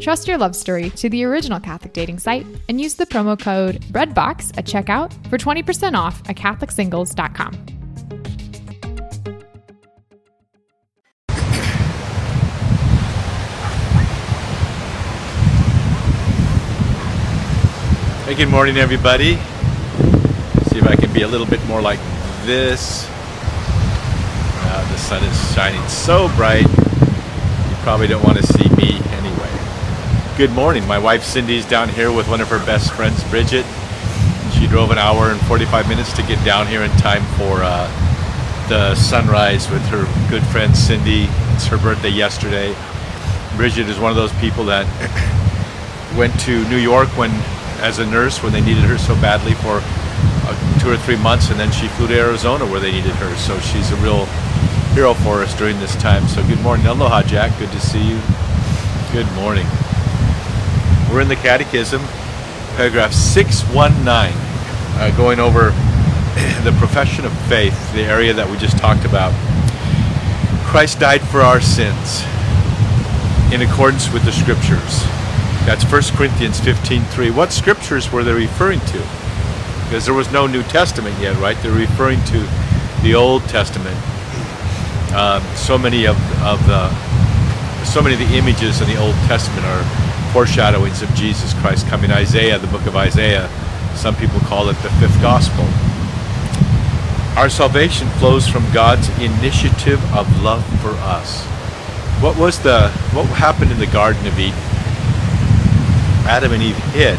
Trust your love story to the original Catholic dating site and use the promo code BREADBOX at checkout for 20% off at CatholicSingles.com. Hey, good morning, everybody. See if I can be a little bit more like this. Uh, the sun is shining so bright, you probably don't want to see me anyway. Good morning. My wife Cindy's down here with one of her best friends, Bridget. She drove an hour and 45 minutes to get down here in time for uh, the sunrise with her good friend Cindy. It's her birthday yesterday. Bridget is one of those people that went to New York when as a nurse when they needed her so badly for uh, two or three months, and then she flew to Arizona where they needed her. So she's a real hero for us during this time. So good morning, aloha, Jack. Good to see you. Good morning. We're in the Catechism, paragraph 619, uh, going over the profession of faith, the area that we just talked about. Christ died for our sins in accordance with the scriptures. That's 1 Corinthians 15:3. What scriptures were they referring to? Because there was no New Testament yet, right? They're referring to the Old Testament. Um, so many of, of the so many of the images in the Old Testament are foreshadowings of Jesus Christ coming. Isaiah, the book of Isaiah, some people call it the fifth gospel. Our salvation flows from God's initiative of love for us. What was the what happened in the Garden of Eden? Adam and Eve hid.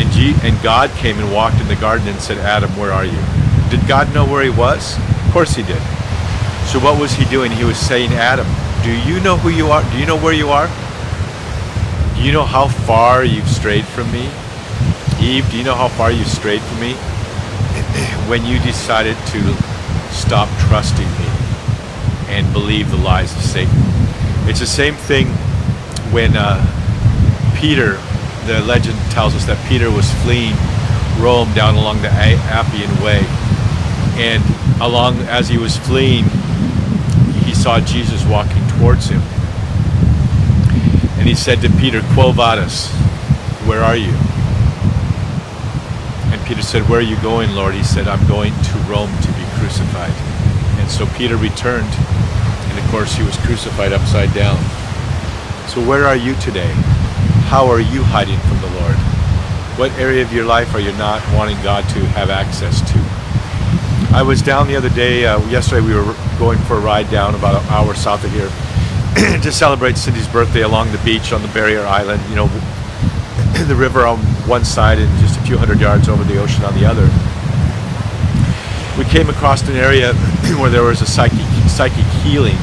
And, G- and God came and walked in the garden and said, Adam, where are you? Did God know where he was? Of course he did. So what was he doing? He was saying, Adam, do you know who you are? Do you know where you are? Do you know how far you've strayed from me? Eve, do you know how far you've strayed from me? when you decided to stop trusting me and believe the lies of Satan. It's the same thing when uh, Peter, the legend tells us that Peter was fleeing Rome down along the Appian Way. And along as he was fleeing, he saw Jesus walking towards him. He said to Peter, Quo vadis, where are you? And Peter said, Where are you going, Lord? He said, I'm going to Rome to be crucified. And so Peter returned, and of course he was crucified upside down. So where are you today? how are you hiding from the Lord? What area of your life are you not wanting God to have access to? I was down the other day, uh, yesterday we were going for a ride down about an hour south of here to celebrate Cindy's birthday along the beach on the barrier island, you know, the river on one side and just a few hundred yards over the ocean on the other. We came across an area where there was a psychic, psychic healing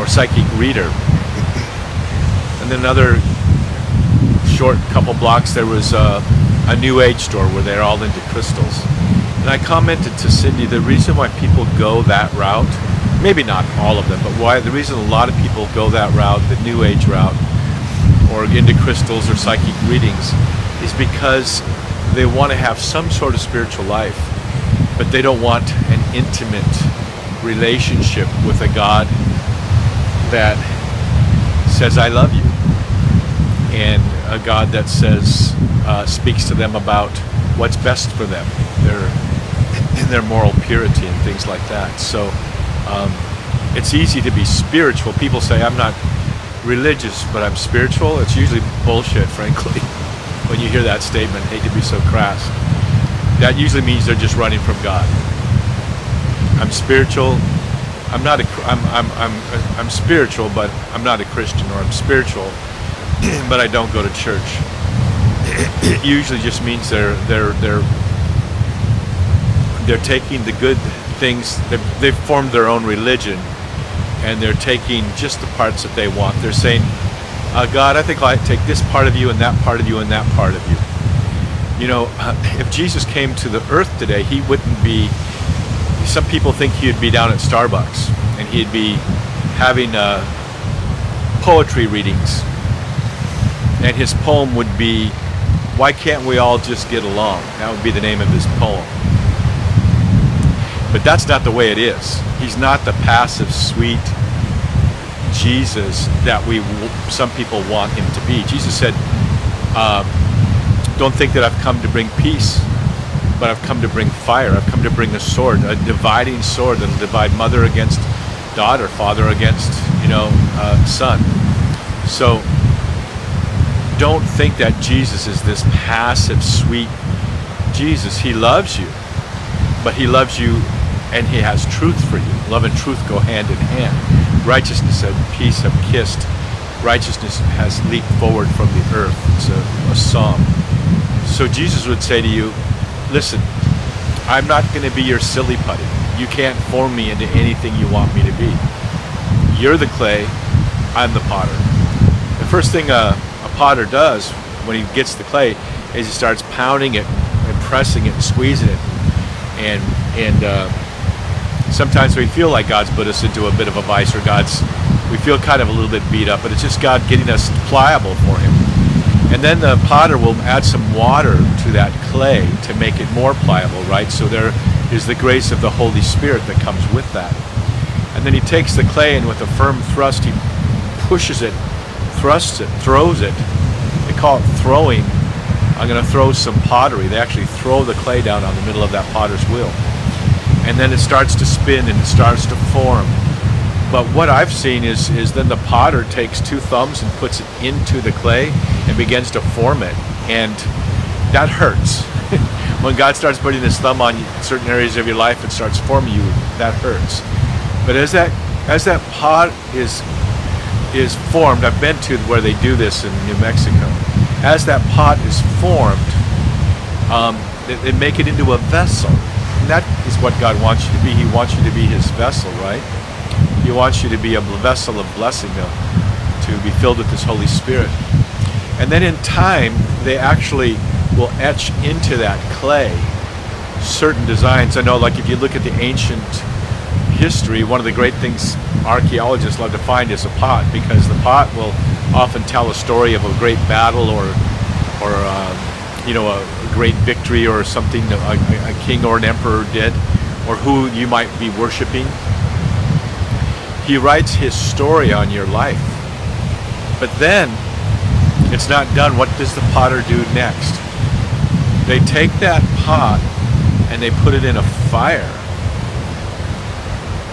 or psychic reader. And then another short couple blocks, there was a, a New Age store where they're all into crystals. And I commented to Cindy the reason why people go that route, maybe not all of them, but why the reason a lot of people go that route, the New Age route, or into crystals or psychic readings, is because they want to have some sort of spiritual life, but they don't want an intimate relationship with a God that says, I love you. And a God that says, uh, speaks to them about what's best for them, their their moral purity and things like that. So um, it's easy to be spiritual. People say I'm not religious, but I'm spiritual. It's usually bullshit, frankly. when you hear that statement, hate to be so crass. That usually means they're just running from God. I'm spiritual. I'm not a. I'm I'm I'm I'm spiritual, but I'm not a Christian, or I'm spiritual but I don't go to church. It usually just means they're they're they're they're taking the good things. They've, they've formed their own religion, and they're taking just the parts that they want. They're saying, uh, "God, I think I'll take this part of you and that part of you and that part of you." You know, if Jesus came to the earth today, he wouldn't be. Some people think he'd be down at Starbucks and he'd be having uh, poetry readings. And his poem would be, Why Can't We All Just Get Along? That would be the name of his poem. But that's not the way it is. He's not the passive, sweet Jesus that we some people want him to be. Jesus said, uh, "Don't think that I've come to bring peace, but I've come to bring fire. I've come to bring a sword, a dividing sword that'll divide mother against daughter, father against you know uh, son." So don't think that Jesus is this passive, sweet Jesus. He loves you, but he loves you and he has truth for you. Love and truth go hand in hand. Righteousness and peace have kissed. Righteousness has leaped forward from the earth. It's a, a psalm. So Jesus would say to you, listen, I'm not going to be your silly putty. You can't form me into anything you want me to be. You're the clay, I'm the potter. The first thing a, a potter does when he gets the clay is he starts pounding it and pressing it and squeezing it and and uh, sometimes we feel like God's put us into a bit of a vice or God's, we feel kind of a little bit beat up, but it's just God getting us pliable for Him. And then the potter will add some water to that clay to make it more pliable, right? So there is the grace of the Holy Spirit that comes with that. And then he takes the clay and with a firm thrust, he pushes it, thrusts it, throws it. They call it throwing. I'm going to throw some pottery. They actually throw the clay down on the middle of that potter's wheel and then it starts to spin and it starts to form. But what I've seen is is then the potter takes two thumbs and puts it into the clay and begins to form it, and that hurts. when God starts putting His thumb on certain areas of your life and starts forming you, that hurts. But as that as that pot is is formed, I've been to where they do this in New Mexico. As that pot is formed, um, they, they make it into a vessel and that is what God wants you to be. He wants you to be His vessel, right? He wants you to be a vessel of blessing, to, to be filled with His Holy Spirit. And then in time, they actually will etch into that clay certain designs. I know, like if you look at the ancient history, one of the great things archaeologists love to find is a pot because the pot will often tell a story of a great battle or, or uh, you know, a, great victory or something a, a king or an emperor did, or who you might be worshiping. He writes his story on your life. But then it's not done. What does the potter do next? They take that pot and they put it in a fire.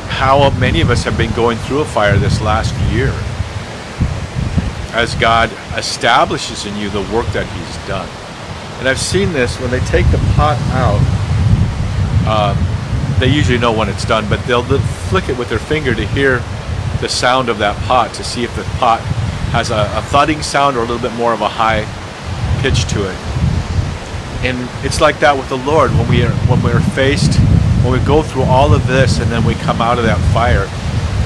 How many of us have been going through a fire this last year as God establishes in you the work that He's done? And I've seen this when they take the pot out. Um, they usually know when it's done, but they'll, flick it with their finger to hear the sound of that pot to see if the pot has a, a thudding sound or a little bit more of a high pitch to it. And it's like that with the Lord when we are when we're faced, when we go through all of this and then we come out of that fire.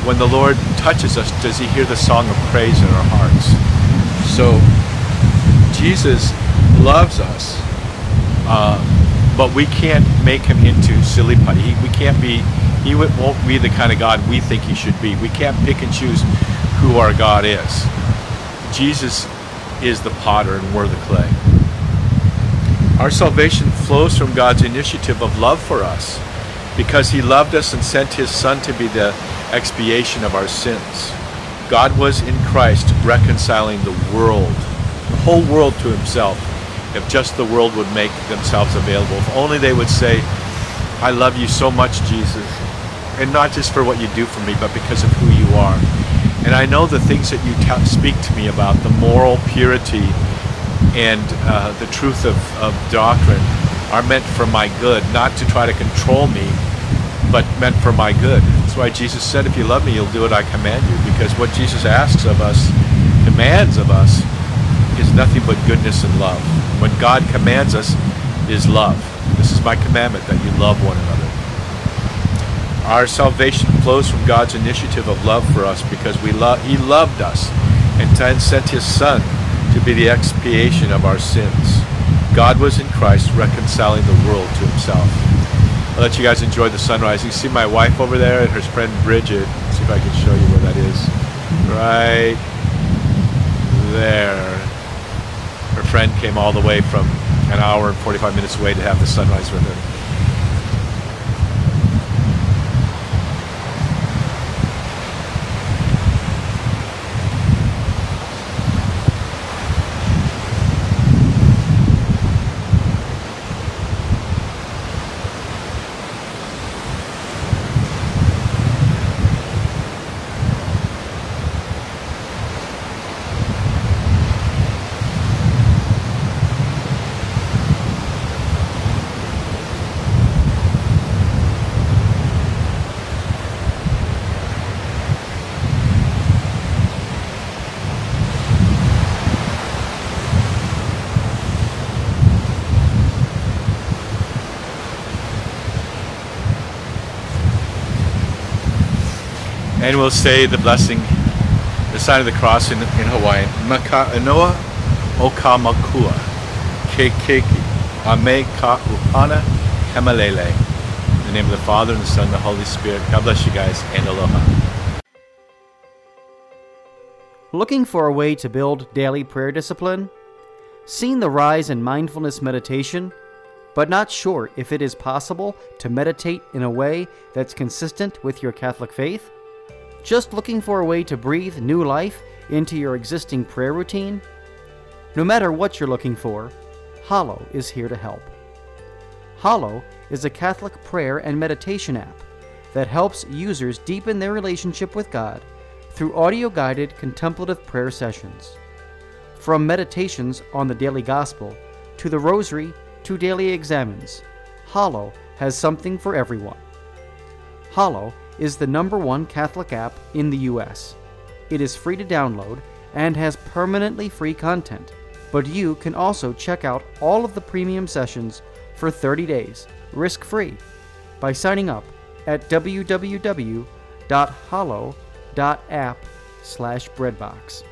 When the Lord touches us, does He hear the song of praise in our hearts? So Jesus loves us, uh, but we can't make him into silly putty. He, we can't be. He won't be the kind of God we think he should be. We can't pick and choose who our God is. Jesus is the potter and we're the clay. Our salvation flows from God's initiative of love for us because he loved us and sent his son to be the expiation of our sins. God was in Christ reconciling the world, the whole world to himself if just the world would make themselves available. If only they would say, I love you so much, Jesus. And not just for what you do for me, but because of who you are. And I know the things that you speak to me about, the moral purity and uh, the truth of, of doctrine, are meant for my good, not to try to control me, but meant for my good. That's why Jesus said, If you love me, you'll do what I command you. Because what Jesus asks of us, demands of us, is nothing but goodness and love. When God commands us is love. This is my commandment that you love one another. Our salvation flows from God's initiative of love for us because we love he loved us and sent his son to be the expiation of our sins. God was in Christ reconciling the world to himself. I'll let you guys enjoy the sunrise. You see my wife over there and her friend Bridget. Let's see if I can show you where that is. Right there. Friend came all the way from an hour and 45 minutes away to have the sunrise with her. And we'll say the blessing, the sign of the cross in, in Hawaiian. Maka'anoa okamakua. Kekeki. Ame ka uhana hemalele. In the name of the Father, and the Son, and the Holy Spirit. God bless you guys, and aloha. Looking for a way to build daily prayer discipline? Seen the rise in mindfulness meditation, but not sure if it is possible to meditate in a way that's consistent with your Catholic faith? Just looking for a way to breathe new life into your existing prayer routine? No matter what you're looking for, Hallow is here to help. Hallow is a Catholic prayer and meditation app that helps users deepen their relationship with God through audio guided contemplative prayer sessions. From meditations on the daily gospel to the rosary to daily examens, Hollow has something for everyone. Hallow is the number one Catholic app in the US. It is free to download and has permanently free content, but you can also check out all of the premium sessions for 30 days, risk free, by signing up at www.hallow.app slash breadbox.